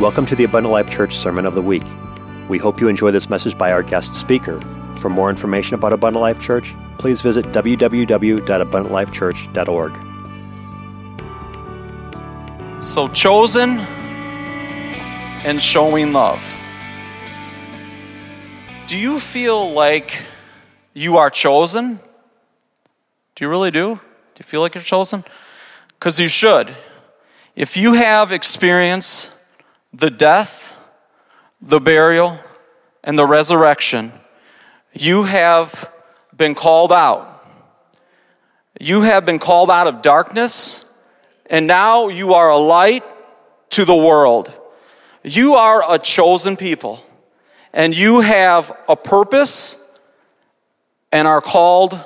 Welcome to the Abundant Life Church Sermon of the Week. We hope you enjoy this message by our guest speaker. For more information about Abundant Life Church, please visit www.abundantlifechurch.org. So, chosen and showing love. Do you feel like you are chosen? Do you really do? Do you feel like you're chosen? Because you should. If you have experienced the death, the burial, and the resurrection, you have been called out. You have been called out of darkness, and now you are a light to the world. You are a chosen people, and you have a purpose and are called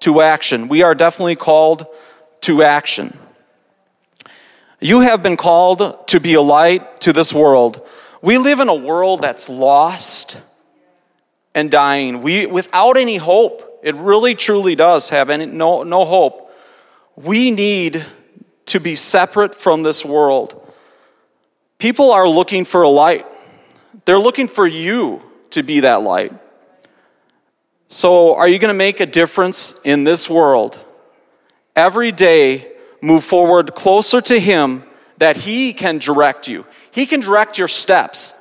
to action. We are definitely called to action. You have been called to be a light to this world. We live in a world that's lost and dying. We, without any hope, it really truly does have any, no, no hope. We need to be separate from this world. People are looking for a light, they're looking for you to be that light. So, are you going to make a difference in this world? Every day, move forward closer to Him that He can direct you. He can direct your steps.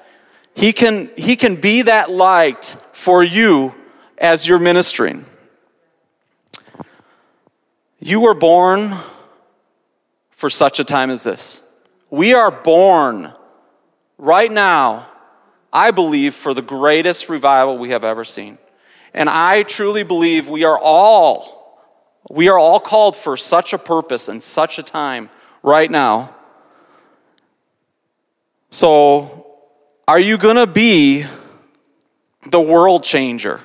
He can, he can be that light for you as you're ministering. You were born for such a time as this. We are born right now, I believe, for the greatest revival we have ever seen. And I truly believe we are all we are all called for such a purpose and such a time right now. So, are you going to be the world changer?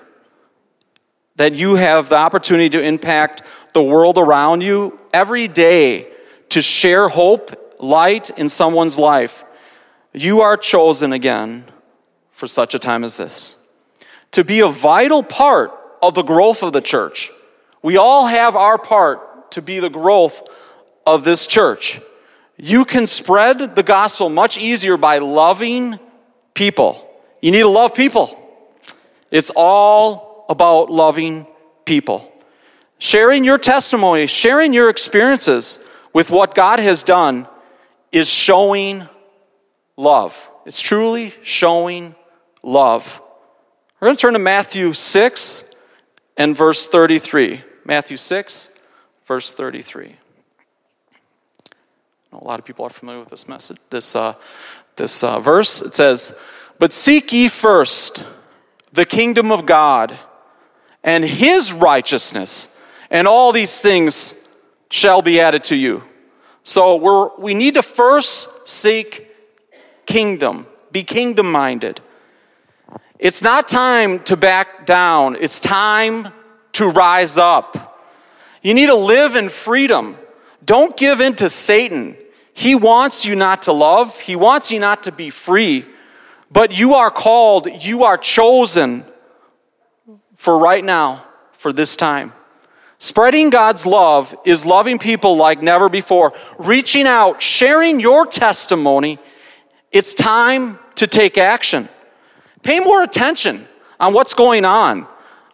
That you have the opportunity to impact the world around you every day to share hope, light in someone's life. You are chosen again for such a time as this. To be a vital part of the growth of the church. We all have our part to be the growth of this church. You can spread the gospel much easier by loving people. You need to love people. It's all about loving people. Sharing your testimony, sharing your experiences with what God has done is showing love. It's truly showing love. We're going to turn to Matthew 6 and verse 33. Matthew 6, verse 33. A lot of people are familiar with this message, this, uh, this uh, verse. It says, But seek ye first the kingdom of God and his righteousness, and all these things shall be added to you. So we're, we need to first seek kingdom, be kingdom minded. It's not time to back down, it's time to rise up. You need to live in freedom. Don't give in to Satan. He wants you not to love, he wants you not to be free. But you are called, you are chosen for right now, for this time. Spreading God's love is loving people like never before, reaching out, sharing your testimony. It's time to take action. Pay more attention on what's going on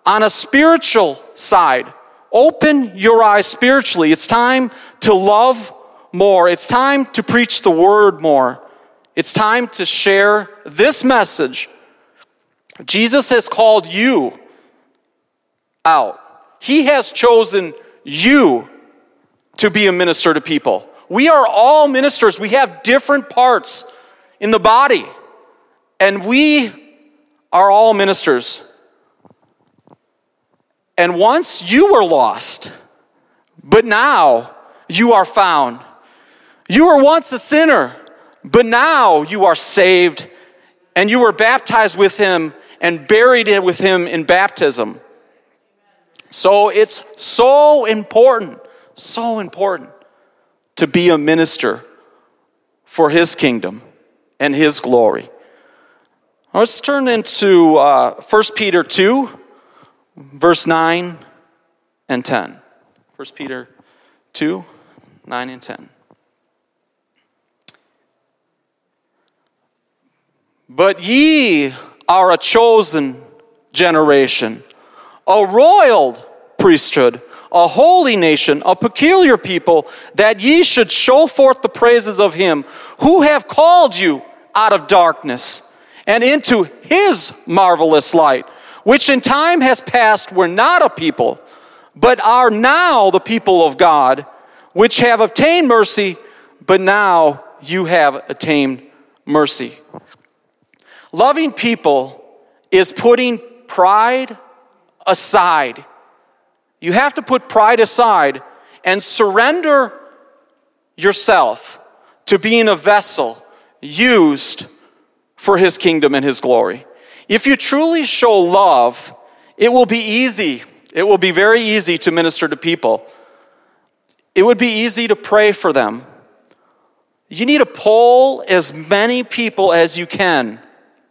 on a spiritual side. Open your eyes spiritually. It's time to love more. It's time to preach the word more. It's time to share this message. Jesus has called you out. He has chosen you to be a minister to people. We are all ministers. We have different parts in the body, and we are all ministers. And once you were lost, but now you are found. You were once a sinner, but now you are saved, and you were baptized with him and buried with him in baptism. So it's so important, so important to be a minister for his kingdom and his glory. Let's turn into uh, 1 Peter 2 verse 9 and 10. 1 Peter 2 9 and 10. But ye are a chosen generation, a royal priesthood, a holy nation, a peculiar people, that ye should show forth the praises of him who have called you out of darkness and into his marvelous light, which in time has past were not a people, but are now the people of God, which have obtained mercy, but now you have attained mercy. Loving people is putting pride aside. You have to put pride aside and surrender yourself to being a vessel used for His kingdom and His glory. If you truly show love, it will be easy. It will be very easy to minister to people. It would be easy to pray for them. You need to pull as many people as you can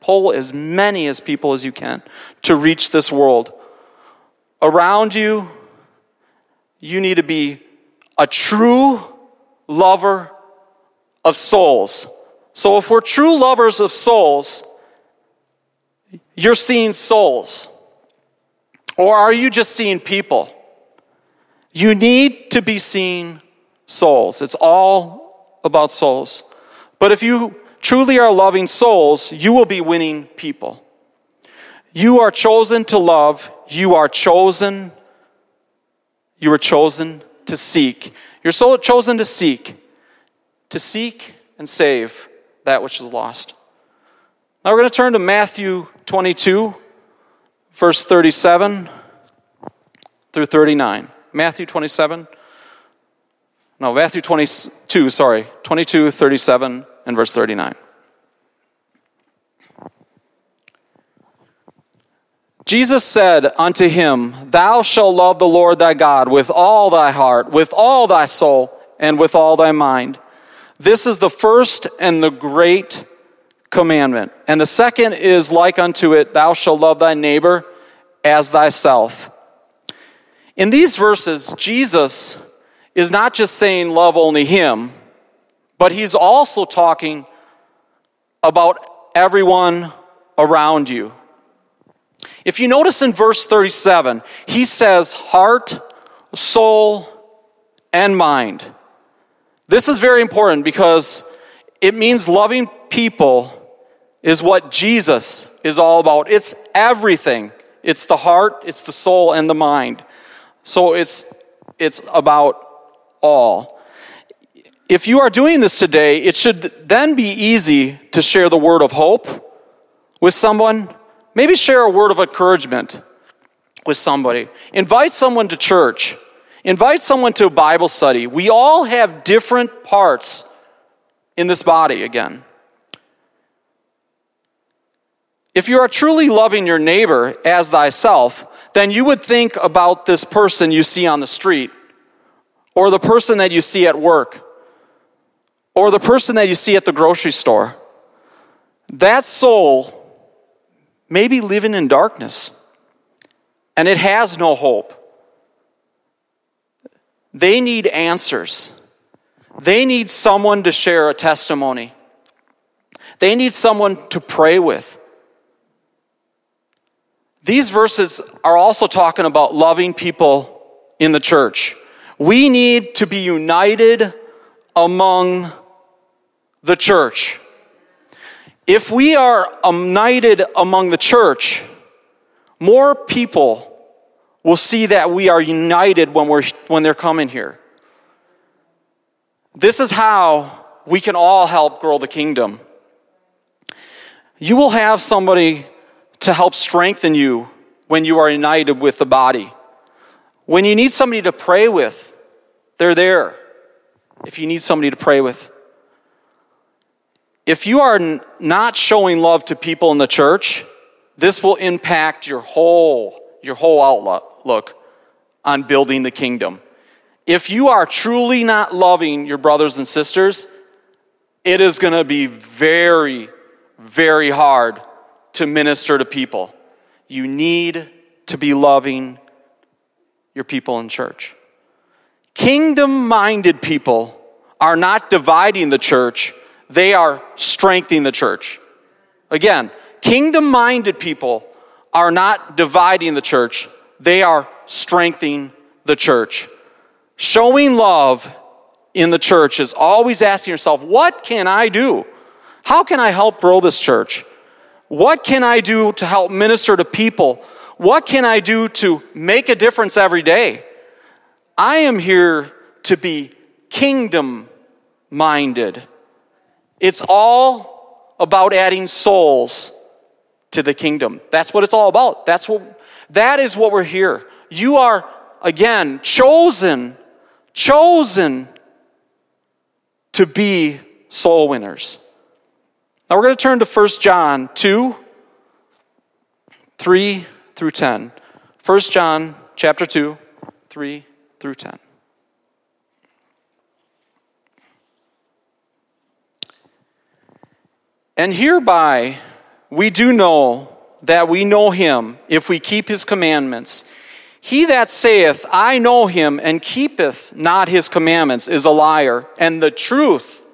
Pull as many as people as you can to reach this world. Around you, you need to be a true lover of souls. So, if we're true lovers of souls, you're seeing souls. Or are you just seeing people? You need to be seeing souls. It's all about souls. But if you truly are loving souls, you will be winning people. You are chosen to love, you are chosen, you are chosen to seek. You're so chosen to seek, to seek and save that which is lost. Now we're going to turn to Matthew 22, verse 37 through 39. Matthew 27. No, Matthew 22, sorry, 22, 37 and verse 39. Jesus said unto him, Thou shalt love the Lord thy God with all thy heart, with all thy soul, and with all thy mind. This is the first and the great commandment. And the second is like unto it, Thou shalt love thy neighbor as thyself. In these verses, Jesus is not just saying love only him, but he's also talking about everyone around you. If you notice in verse 37, he says heart, soul, and mind. This is very important because it means loving people is what Jesus is all about. It's everything. It's the heart, it's the soul, and the mind. So it's, it's about all. If you are doing this today, it should then be easy to share the word of hope with someone. Maybe share a word of encouragement with somebody. Invite someone to church. Invite someone to a Bible study. We all have different parts in this body again. If you are truly loving your neighbor as thyself, then you would think about this person you see on the street or the person that you see at work or the person that you see at the grocery store, that soul may be living in darkness and it has no hope. They need answers. They need someone to share a testimony. They need someone to pray with. These verses are also talking about loving people in the church. We need to be united among the church. If we are united among the church, more people will see that we are united when, we're, when they're coming here. This is how we can all help grow the kingdom. You will have somebody to help strengthen you when you are united with the body. When you need somebody to pray with, they're there. If you need somebody to pray with, if you are not showing love to people in the church, this will impact your whole your whole outlook on building the kingdom. If you are truly not loving your brothers and sisters, it is going to be very very hard to minister to people. You need to be loving your people in church. Kingdom minded people are not dividing the church, they are strengthening the church. Again, kingdom minded people are not dividing the church, they are strengthening the church. Showing love in the church is always asking yourself, what can I do? How can I help grow this church? What can I do to help minister to people? What can I do to make a difference every day? I am here to be kingdom minded. It's all about adding souls to the kingdom. That's what it's all about. That's what that is what we're here. You are again chosen chosen to be soul winners. Now we're going to turn to 1 John 2 3 through 10. 1 John chapter 2 3 through 10. And hereby we do know that we know him if we keep his commandments. He that saith, I know him, and keepeth not his commandments, is a liar, and the truth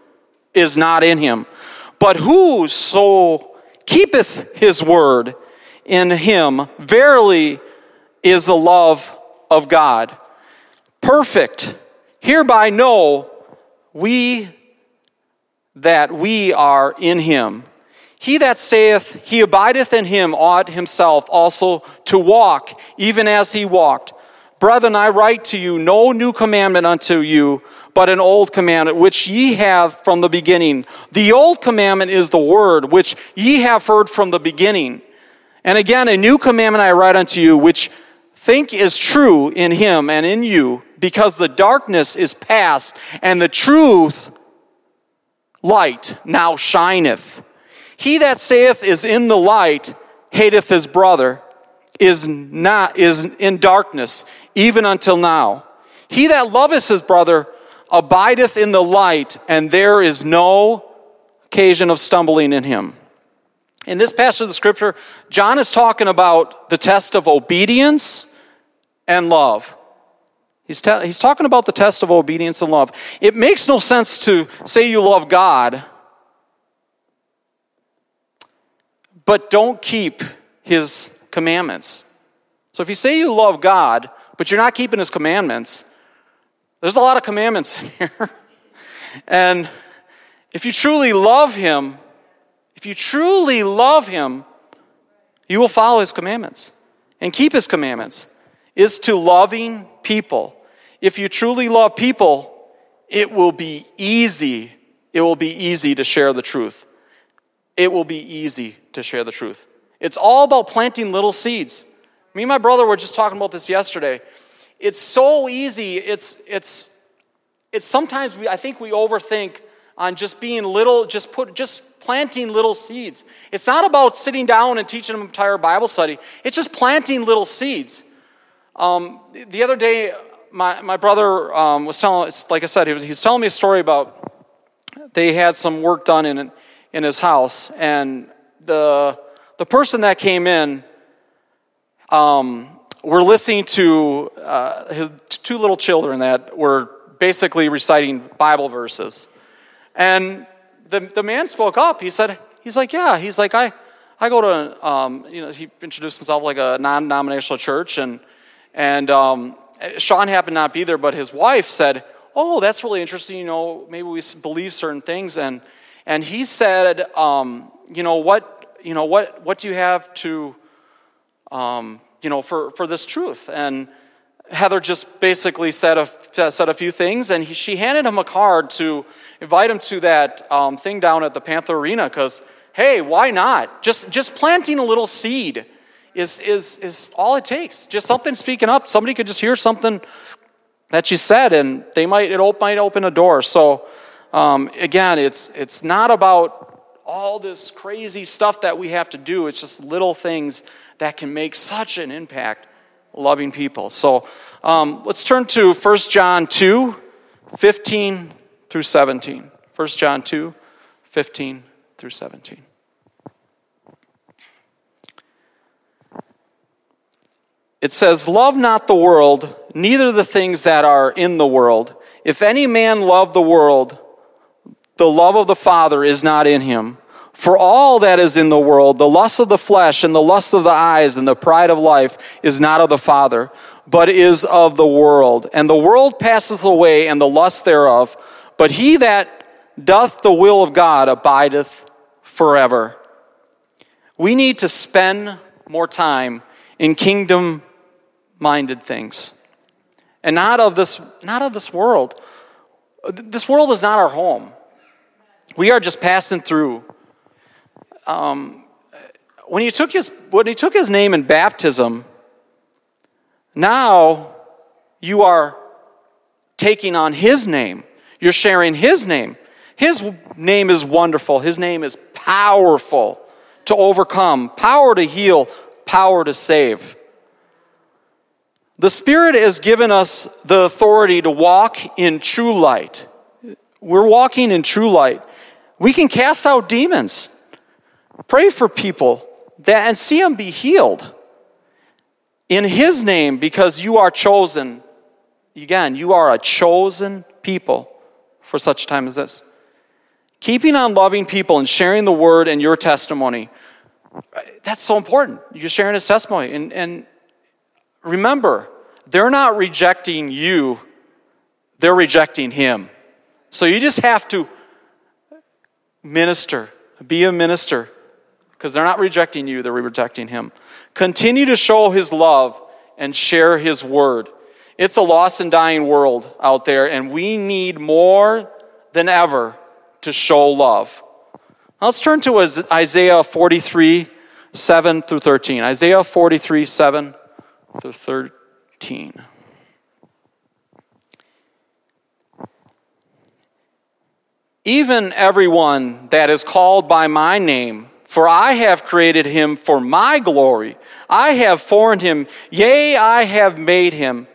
is not in him. But whoso keepeth his word in him, verily is the love of God. Perfect. Hereby know we that we are in him. He that saith he abideth in him ought himself also to walk, even as he walked. Brethren, I write to you no new commandment unto you, but an old commandment which ye have from the beginning. The old commandment is the word which ye have heard from the beginning. And again, a new commandment I write unto you, which think is true in him and in you, because the darkness is past, and the truth light now shineth. He that saith is in the light hateth his brother, is not is in darkness, even until now. He that loveth his brother abideth in the light, and there is no occasion of stumbling in him. In this passage of the scripture, John is talking about the test of obedience and love. He's, he's talking about the test of obedience and love. It makes no sense to say you love God, but don't keep his commandments. So if you say you love God, but you're not keeping his commandments, there's a lot of commandments in here. and if you truly love him, if you truly love him, you will follow his commandments and keep his commandments. Is to loving people if you truly love people, it will be easy. It will be easy to share the truth. It will be easy to share the truth. It's all about planting little seeds. Me and my brother were just talking about this yesterday. It's so easy. It's it's it's sometimes we I think we overthink on just being little, just put just planting little seeds. It's not about sitting down and teaching an entire Bible study. It's just planting little seeds. Um, the other day, my, my brother um, was telling, like I said, he was, he was telling me a story about they had some work done in, in his house, and the, the person that came in um, were listening to uh, his two little children that were basically reciting Bible verses. And the, the man spoke up. He said, he's like, yeah, he's like, I, I go to, um, you know, he introduced himself like a non-denominational church, and, and um, Sean happened not be there, but his wife said, "Oh, that's really interesting. You know, maybe we believe certain things." And and he said, um, "You know what? You know what? What do you have to, um, you know, for for this truth?" And Heather just basically said a said a few things, and he, she handed him a card to invite him to that um, thing down at the Panther Arena because, hey, why not? Just just planting a little seed is, is, is all it takes. Just something speaking up. Somebody could just hear something that you said, and they might it might open a door. So um, again, it's it's not about all this crazy stuff that we have to do. It's just little things that can make such an impact, loving people. So um, let's turn to 1 John 2, 15 through 17. 1 John 2, 15 through 17. It says, Love not the world, neither the things that are in the world. If any man love the world, the love of the Father is not in him. For all that is in the world, the lust of the flesh and the lust of the eyes and the pride of life is not of the Father, but is of the world. And the world passeth away and the lust thereof, but he that doth the will of God abideth forever. We need to spend more time in kingdom minded things and not of this not of this world this world is not our home we are just passing through. Um, when he took his when he took his name in baptism now you are taking on his name. You're sharing his name. His name is wonderful. His name is powerful to overcome power to heal power to save. The Spirit has given us the authority to walk in true light. We're walking in true light. We can cast out demons, pray for people that, and see them be healed in His name because you are chosen. Again, you are a chosen people for such a time as this. Keeping on loving people and sharing the word and your testimony, that's so important. You're sharing his testimony. And, and remember, they're not rejecting you, they're rejecting him. So you just have to minister, be a minister, because they're not rejecting you, they're rejecting him. Continue to show his love and share his word. It's a lost and dying world out there, and we need more than ever to show love. let's turn to Isaiah 43, 7 through 13. Isaiah 43, 7 through 13. Even everyone that is called by my name, for I have created him for my glory. I have formed him, yea, I have made him.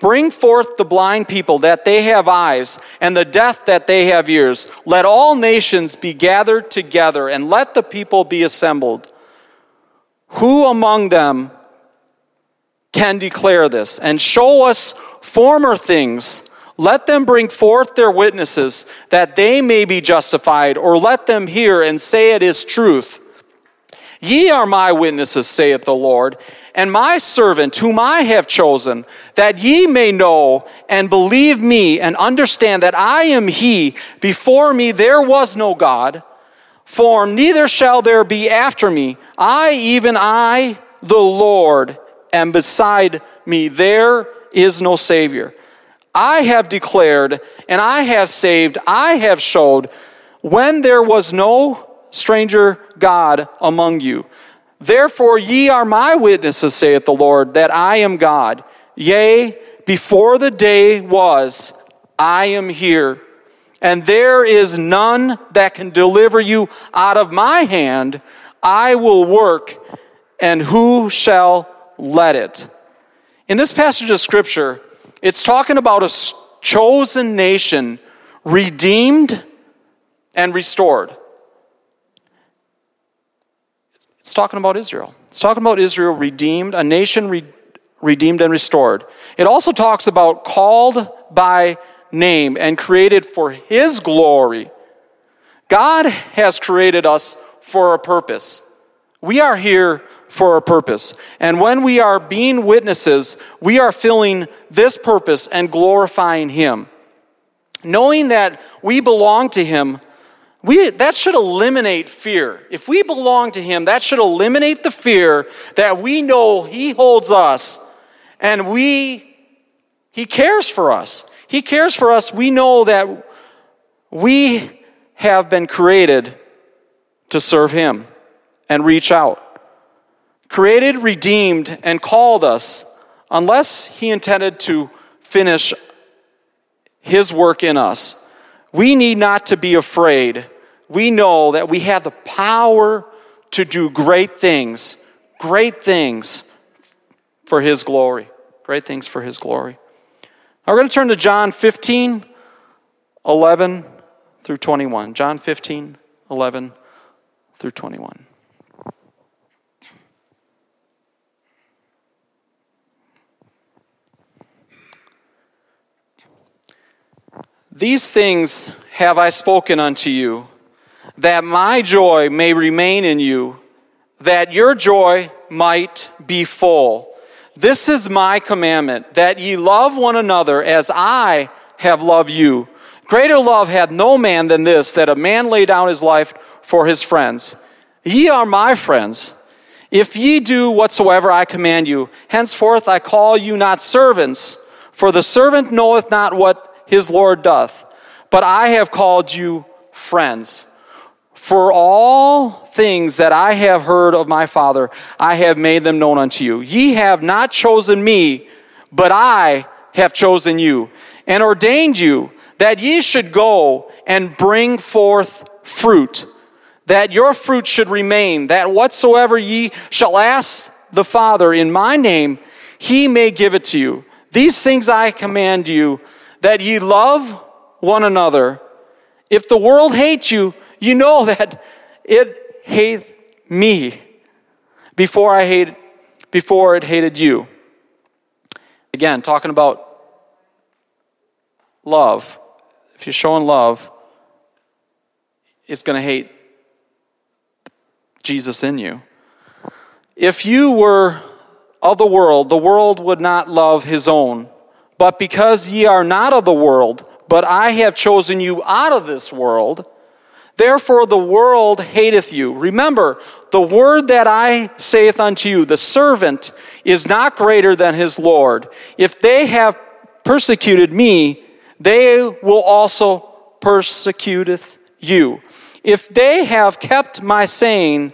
Bring forth the blind people that they have eyes, and the deaf that they have ears. Let all nations be gathered together, and let the people be assembled. Who among them can declare this and show us former things? Let them bring forth their witnesses, that they may be justified, or let them hear and say it is truth. Ye are my witnesses, saith the Lord, and my servant whom I have chosen, that ye may know and believe me and understand that I am he. Before me there was no God, form, neither shall there be after me. I, even I, the Lord, and beside me there is no Savior. I have declared and I have saved, I have showed when there was no stranger God among you. Therefore, ye are my witnesses, saith the Lord, that I am God. Yea, before the day was, I am here. And there is none that can deliver you out of my hand. I will work, and who shall let it? In this passage of scripture, it's talking about a chosen nation redeemed and restored. It's talking about Israel. It's talking about Israel redeemed, a nation re- redeemed and restored. It also talks about called by name and created for His glory. God has created us for a purpose. We are here for a purpose. And when we are being witnesses, we are filling this purpose and glorifying Him. Knowing that we belong to Him we, that should eliminate fear. If we belong to Him, that should eliminate the fear that we know He holds us and we, He cares for us. He cares for us. We know that we have been created to serve Him and reach out. Created, redeemed, and called us unless He intended to finish His work in us. We need not to be afraid we know that we have the power to do great things, great things for His glory. Great things for His glory. Now we're going to turn to John 15, 11 through 21. John 15, 11 through 21. These things have I spoken unto you that my joy may remain in you, that your joy might be full. This is my commandment, that ye love one another as I have loved you. Greater love hath no man than this, that a man lay down his life for his friends. Ye are my friends. If ye do whatsoever I command you, henceforth I call you not servants, for the servant knoweth not what his Lord doth, but I have called you friends. For all things that I have heard of my Father, I have made them known unto you. Ye have not chosen me, but I have chosen you, and ordained you that ye should go and bring forth fruit, that your fruit should remain, that whatsoever ye shall ask the Father in my name, he may give it to you. These things I command you, that ye love one another. If the world hates you, you know that it hated me before I hated before it hated you. Again, talking about love. If you're showing love, it's going to hate Jesus in you. If you were of the world, the world would not love his own. But because ye are not of the world, but I have chosen you out of this world, therefore the world hateth you. Remember, the word that I saith unto you, the servant is not greater than his Lord. If they have persecuted me, they will also persecuteth you. If they have kept my saying,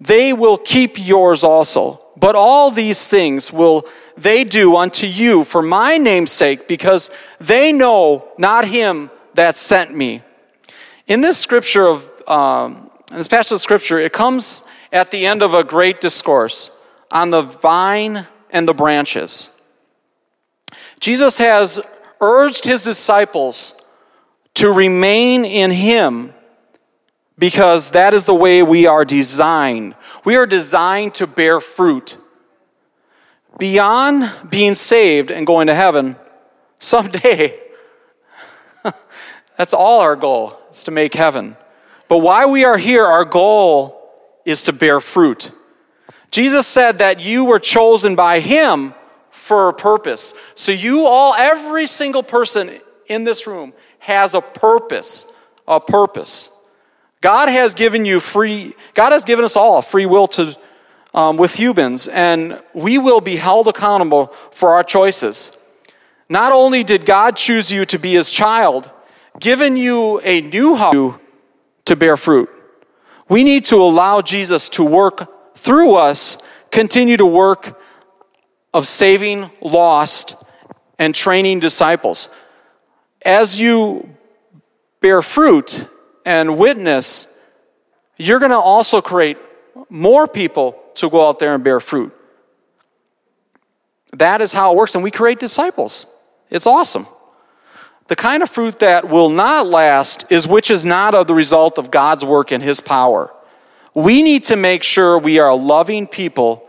they will keep yours also. But all these things will they do unto you for my name's sake, because they know not him that sent me. In this scripture of um, in this passage of scripture, it comes at the end of a great discourse on the vine and the branches. Jesus has urged his disciples to remain in him because that is the way we are designed. We are designed to bear fruit. Beyond being saved and going to heaven, someday, that's all our goal, is to make heaven. But while we are here, our goal is to bear fruit. Jesus said that you were chosen by him for a purpose. So you all, every single person in this room has a purpose, a purpose. God has given you free, God has given us all free will to, um, with humans, and we will be held accountable for our choices. Not only did God choose you to be his child, given you a new heart to bear fruit. We need to allow Jesus to work through us, continue to work of saving lost and training disciples. As you bear fruit, and witness, you're going to also create more people to go out there and bear fruit. That is how it works, and we create disciples. It's awesome. The kind of fruit that will not last is which is not of the result of God's work and His power. We need to make sure we are loving people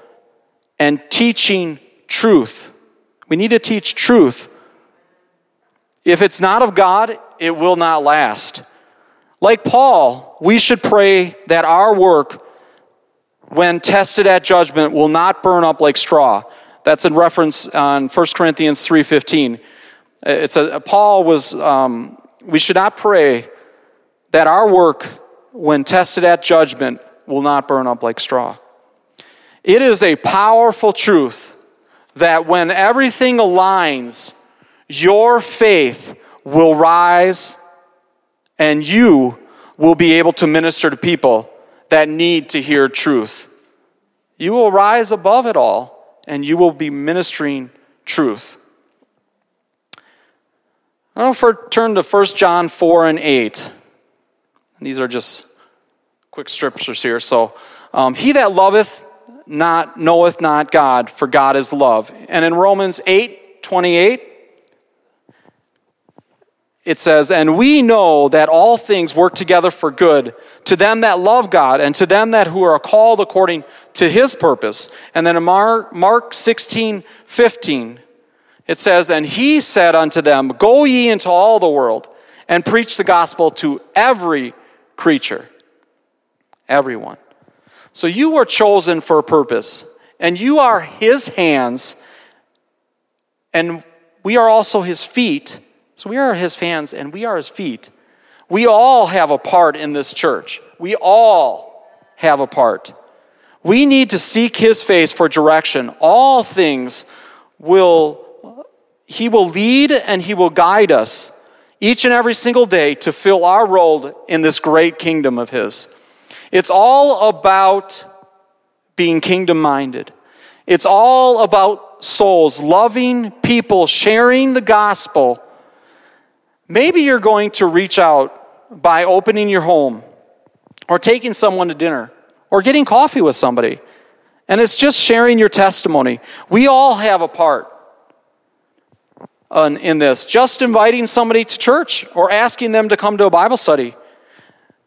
and teaching truth. We need to teach truth. If it's not of God, it will not last. Like Paul, we should pray that our work, when tested at judgment, will not burn up like straw. That's in reference on 1 Corinthians 3.15. It's a, Paul was, um, we should not pray that our work, when tested at judgment, will not burn up like straw. It is a powerful truth that when everything aligns, your faith will rise and you will be able to minister to people that need to hear truth. You will rise above it all and you will be ministering truth. I don't know if turn to 1 John 4 and 8. These are just quick scriptures here. So, um, he that loveth not knoweth not God, for God is love. And in Romans 8 28, it says, And we know that all things work together for good to them that love God and to them that who are called according to his purpose. And then in Mark, Mark 16, 15, it says, And he said unto them, Go ye into all the world and preach the gospel to every creature. Everyone. So you were chosen for a purpose, and you are His hands, and we are also His feet. So we are His hands, and we are His feet. We all have a part in this church. We all have a part. We need to seek His face for direction. All things will, He will lead and He will guide us each and every single day to fill our role in this great kingdom of His. It's all about being kingdom minded. It's all about souls, loving people, sharing the gospel. Maybe you're going to reach out by opening your home or taking someone to dinner or getting coffee with somebody. And it's just sharing your testimony. We all have a part in this. Just inviting somebody to church or asking them to come to a Bible study.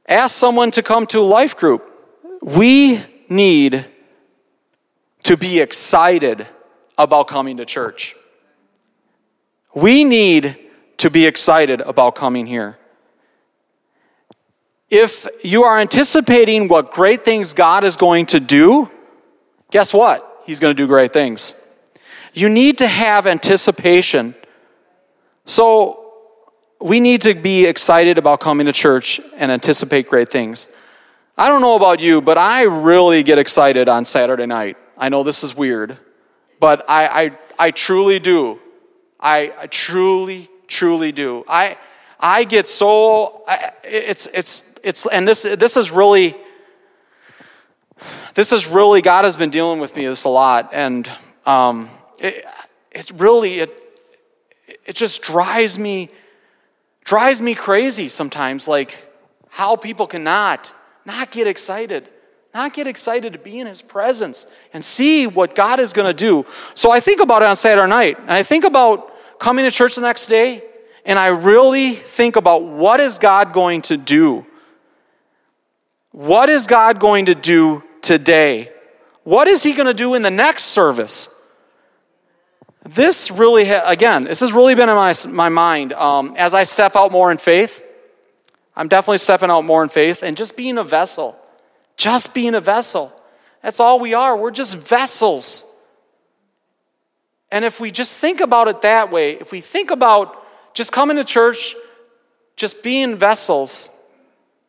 Ask someone to come to a life group. We need to be excited about coming to church. We need to be excited about coming here. If you are anticipating what great things God is going to do, guess what? He's going to do great things. You need to have anticipation. So, we need to be excited about coming to church and anticipate great things. I don't know about you, but I really get excited on Saturday night. I know this is weird, but I, I, I truly do. I, I truly, truly do. I, I get so, I, it's, it's, it's, and this, this is really, this is really, God has been dealing with me this a lot, and um, it, it's really, it, it just drives me drives me crazy sometimes, like how people cannot not get excited, not get excited to be in His presence and see what God is going to do. So I think about it on Saturday night, and I think about coming to church the next day, and I really think about what is God going to do? What is God going to do today? What is He going to do in the next service? this really, ha- again, this has really been in my, my mind. Um, as I step out more in faith, I'm definitely stepping out more in faith and just being a vessel. Just being a vessel. That's all we are. We're just vessels. And if we just think about it that way, if we think about just coming to church, just being vessels,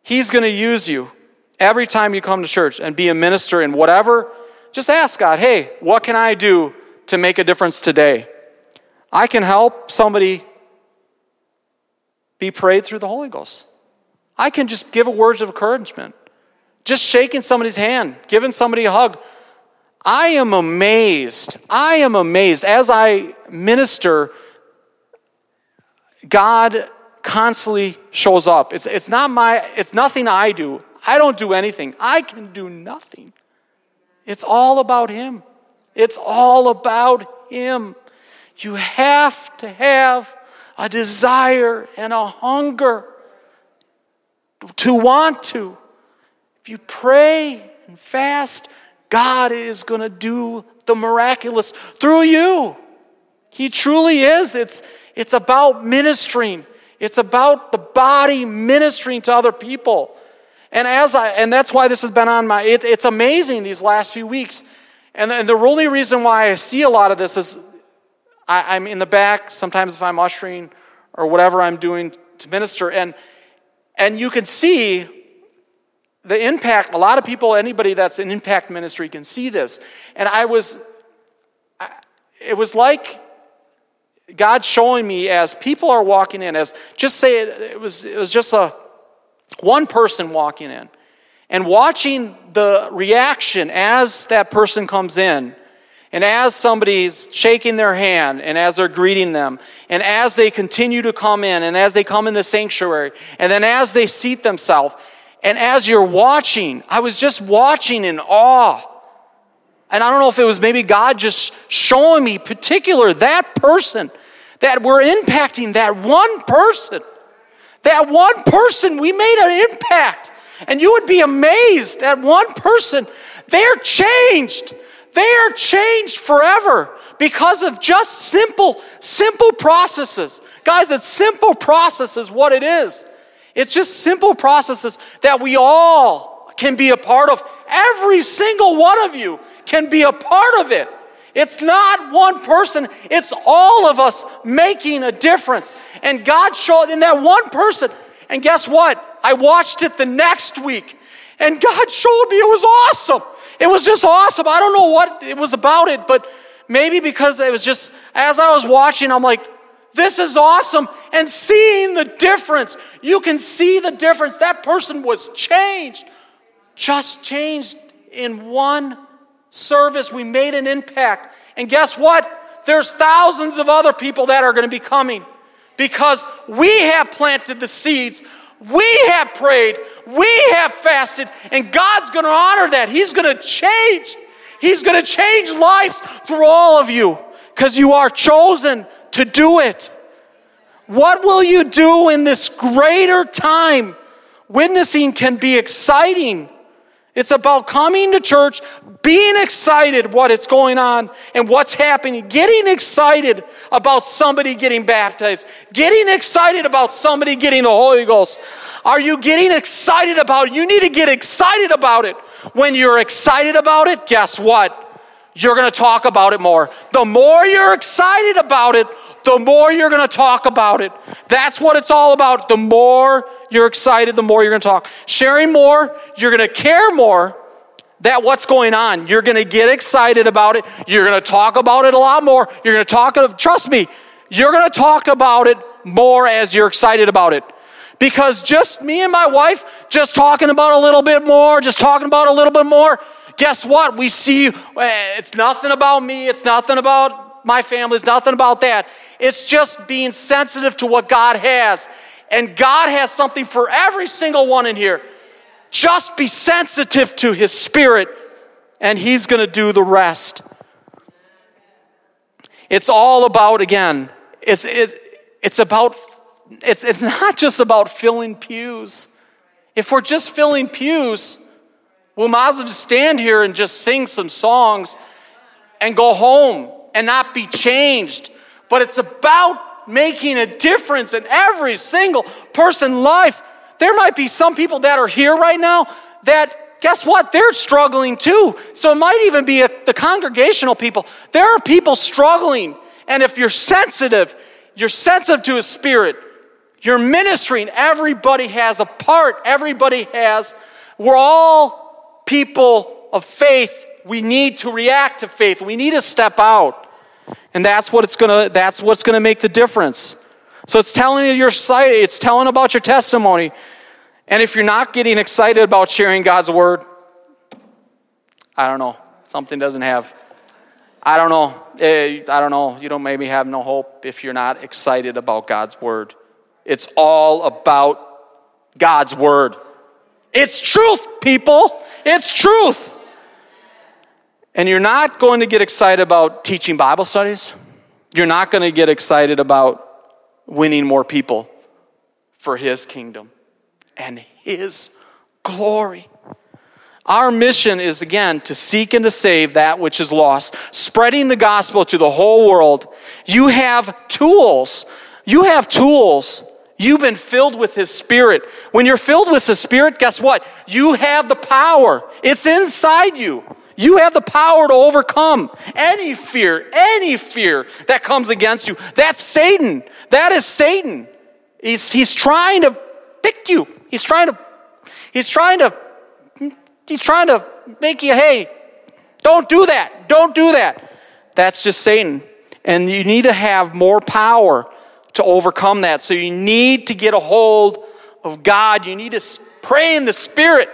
He's going to use you every time you come to church and be a minister in whatever. Just ask God, hey, what can I do to make a difference today. I can help somebody be prayed through the Holy Ghost. I can just give a words of encouragement. Just shaking somebody's hand, giving somebody a hug. I am amazed. I am amazed. As I minister, God constantly shows up. It's, it's not my, it's nothing I do. I don't do anything. I can do nothing. It's all about Him. It's all about Him. You have to have a desire and a hunger to want to. If you pray and fast, God is going to do the miraculous through you. He truly is. It's, it's about ministering. It's about the body ministering to other people. And as I and that's why this has been on my it, it's amazing these last few weeks and and the only reason why I see a lot of this is I, I'm in the back, sometimes if I'm ushering or whatever I'm doing to minister, and, and you can see the impact. A lot of people, anybody that's in impact ministry can see this. And I was, it was like God showing me as people are walking in, as just say it, was, it was just a one person walking in and watching the reaction as that person comes in and as somebody's shaking their hand and as they're greeting them and as they continue to come in and as they come in the sanctuary and then as they seat themselves and as you're watching i was just watching in awe and i don't know if it was maybe god just showing me particular that person that we're impacting that one person that one person we made an impact and you would be amazed at one person. They're changed. They are changed forever because of just simple, simple processes. Guys, it's simple processes what it is. It's just simple processes that we all can be a part of. Every single one of you can be a part of it. It's not one person, it's all of us making a difference. And God showed in that one person. And guess what? I watched it the next week, and God showed me it was awesome. It was just awesome. I don't know what it was about it, but maybe because it was just, as I was watching, I'm like, this is awesome. And seeing the difference, you can see the difference. That person was changed, just changed in one service. We made an impact. And guess what? There's thousands of other people that are going to be coming because we have planted the seeds. We have prayed, we have fasted, and God's going to honor that. He's going to change. He's going to change lives through all of you because you are chosen to do it. What will you do in this greater time? Witnessing can be exciting. It's about coming to church, being excited what is going on and what's happening, getting excited about somebody getting baptized, getting excited about somebody getting the Holy Ghost. Are you getting excited about it? You need to get excited about it. When you're excited about it, guess what? You're going to talk about it more. The more you're excited about it, the more you're going to talk about it. That's what it's all about. The more you're excited, the more you're going to talk. Sharing more, you're going to care more that what's going on. You're going to get excited about it. You're going to talk about it a lot more. You're going to talk, trust me, you're going to talk about it more as you're excited about it. Because just me and my wife, just talking about a little bit more, just talking about a little bit more, guess what? We see eh, it's nothing about me, it's nothing about my family, it's nothing about that. It's just being sensitive to what God has. And God has something for every single one in here. Just be sensitive to His Spirit, and He's going to do the rest. It's all about, again, it's, it, it's about, it's, it's not just about filling pews. If we're just filling pews, we might as well just stand here and just sing some songs and go home and not be changed. But it's about making a difference in every single person's life. There might be some people that are here right now that, guess what? They're struggling too. So it might even be the congregational people. There are people struggling. And if you're sensitive, you're sensitive to a spirit, you're ministering. Everybody has a part, everybody has. We're all people of faith. We need to react to faith, we need to step out. And that's what it's gonna, that's what's gonna make the difference. So it's telling you your sight, it's telling about your testimony. And if you're not getting excited about sharing God's word, I don't know, something doesn't have. I don't know. Eh, I don't know. You don't maybe have no hope if you're not excited about God's word. It's all about God's word. It's truth, people. It's truth. And you're not going to get excited about teaching Bible studies. You're not going to get excited about winning more people for His kingdom and His glory. Our mission is again to seek and to save that which is lost, spreading the gospel to the whole world. You have tools. You have tools. You've been filled with His Spirit. When you're filled with the Spirit, guess what? You have the power. It's inside you. You have the power to overcome any fear, any fear that comes against you. That's Satan. That is Satan. He's, he's trying to pick you. He's trying to, he's trying to, he's trying to make you, hey, don't do that. Don't do that. That's just Satan. And you need to have more power to overcome that. So you need to get a hold of God. You need to pray in the Spirit.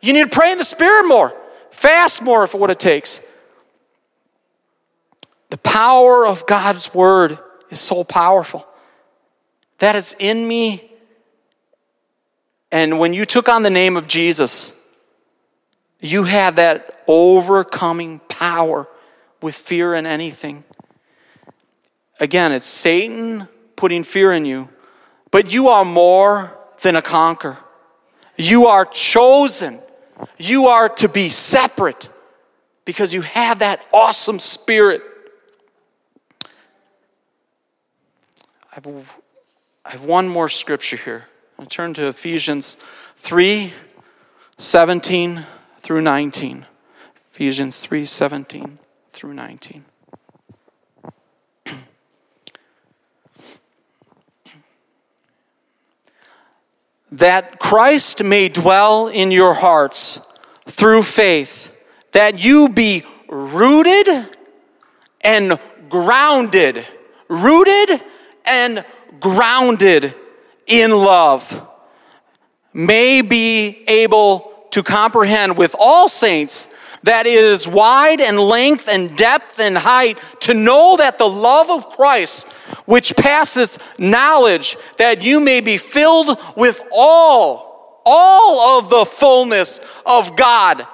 You need to pray in the Spirit more. Fast more for what it takes. The power of God's word is so powerful. That is in me. And when you took on the name of Jesus, you had that overcoming power with fear in anything. Again, it's Satan putting fear in you, but you are more than a conqueror. You are chosen you are to be separate because you have that awesome spirit. I have, I have one more scripture here. I'll turn to Ephesians 3 17 through 19. Ephesians 3 17 through 19. That Christ may dwell in your hearts through faith, that you be rooted and grounded, rooted and grounded in love, may be able to comprehend with all saints that is wide and length and depth and height to know that the love of Christ which passeth knowledge, that you may be filled with all, all of the fullness of God.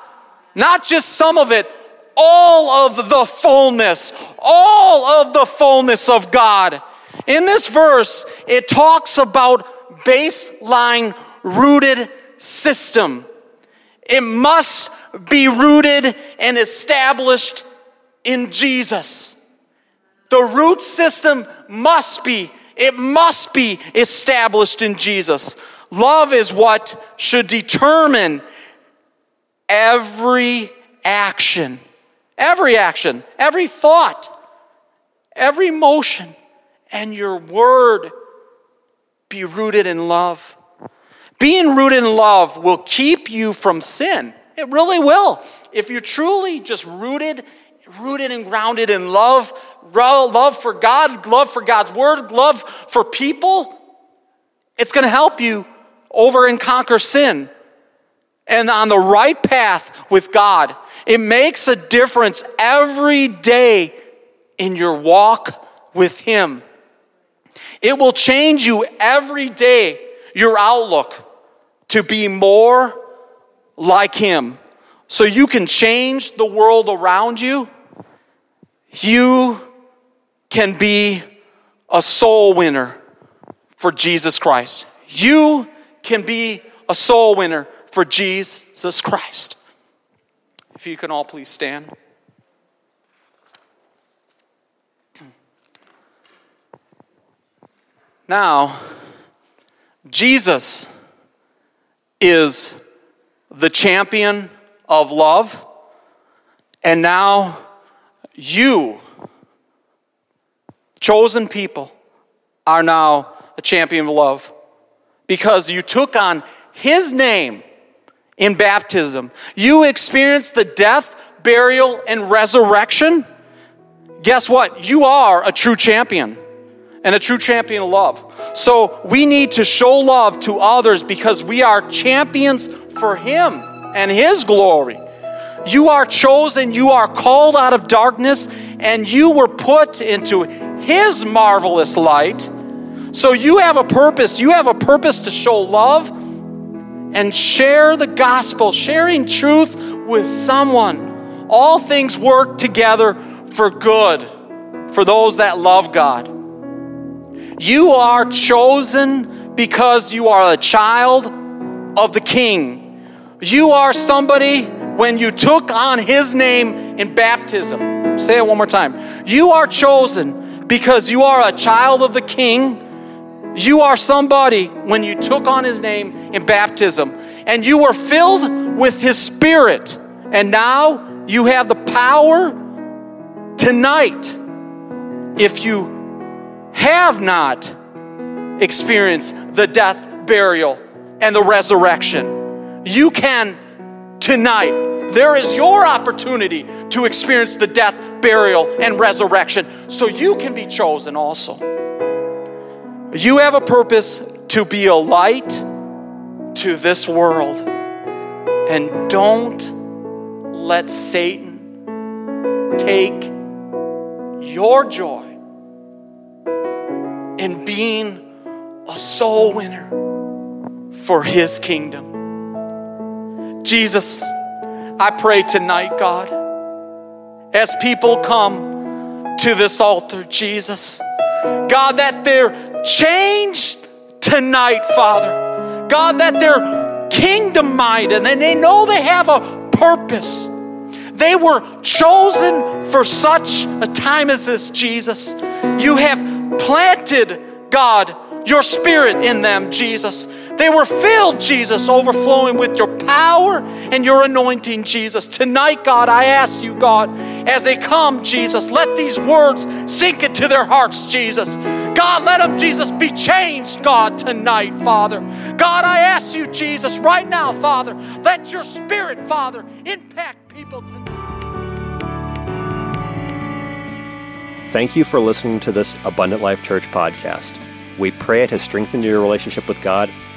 Not just some of it, all of the fullness, all of the fullness of God. In this verse, it talks about baseline rooted system. It must be rooted and established in Jesus. The root system must be, it must be established in Jesus. Love is what should determine every action, every action, every thought, every motion, and your word be rooted in love. Being rooted in love will keep you from sin. It really will. If you're truly just rooted, rooted and grounded in love, love for God, love for God's word, love for people, it's going to help you over and conquer sin. And on the right path with God, it makes a difference every day in your walk with Him. It will change you every day, your outlook, to be more like Him. So you can change the world around you. You can be a soul winner for Jesus Christ. You can be a soul winner for Jesus Christ. If you can all please stand. Now, Jesus is the champion of love, and now you chosen people are now a champion of love because you took on his name in baptism. You experienced the death, burial, and resurrection. Guess what? You are a true champion and a true champion of love. So we need to show love to others because we are champions for him and his glory. You are chosen, you are called out of darkness, and you were put into his marvelous light. So you have a purpose. You have a purpose to show love and share the gospel, sharing truth with someone. All things work together for good for those that love God. You are chosen because you are a child of the King. You are somebody when you took on his name in baptism. Say it one more time. You are chosen because you are a child of the King. You are somebody when you took on his name in baptism and you were filled with his spirit. And now you have the power tonight, if you have not experienced the death, burial, and the resurrection, you can tonight there is your opportunity to experience the death, burial, and resurrection so you can be chosen also. You have a purpose to be a light to this world. And don't let Satan take your joy in being a soul winner for his kingdom. Jesus I pray tonight, God, as people come to this altar, Jesus, God, that they're changed tonight, Father. God, that they're kingdom minded and they know they have a purpose. They were chosen for such a time as this, Jesus. You have planted, God, your spirit in them, Jesus, They were filled, Jesus, overflowing with your power and your anointing, Jesus. Tonight, God, I ask you, God, as they come, Jesus, let these words sink into their hearts, Jesus. God, let them, Jesus, be changed, God, tonight, Father. God, I ask you, Jesus, right now, Father, let your spirit, Father, impact people tonight. Thank you for listening to this Abundant Life Church podcast. We pray it has strengthened your relationship with God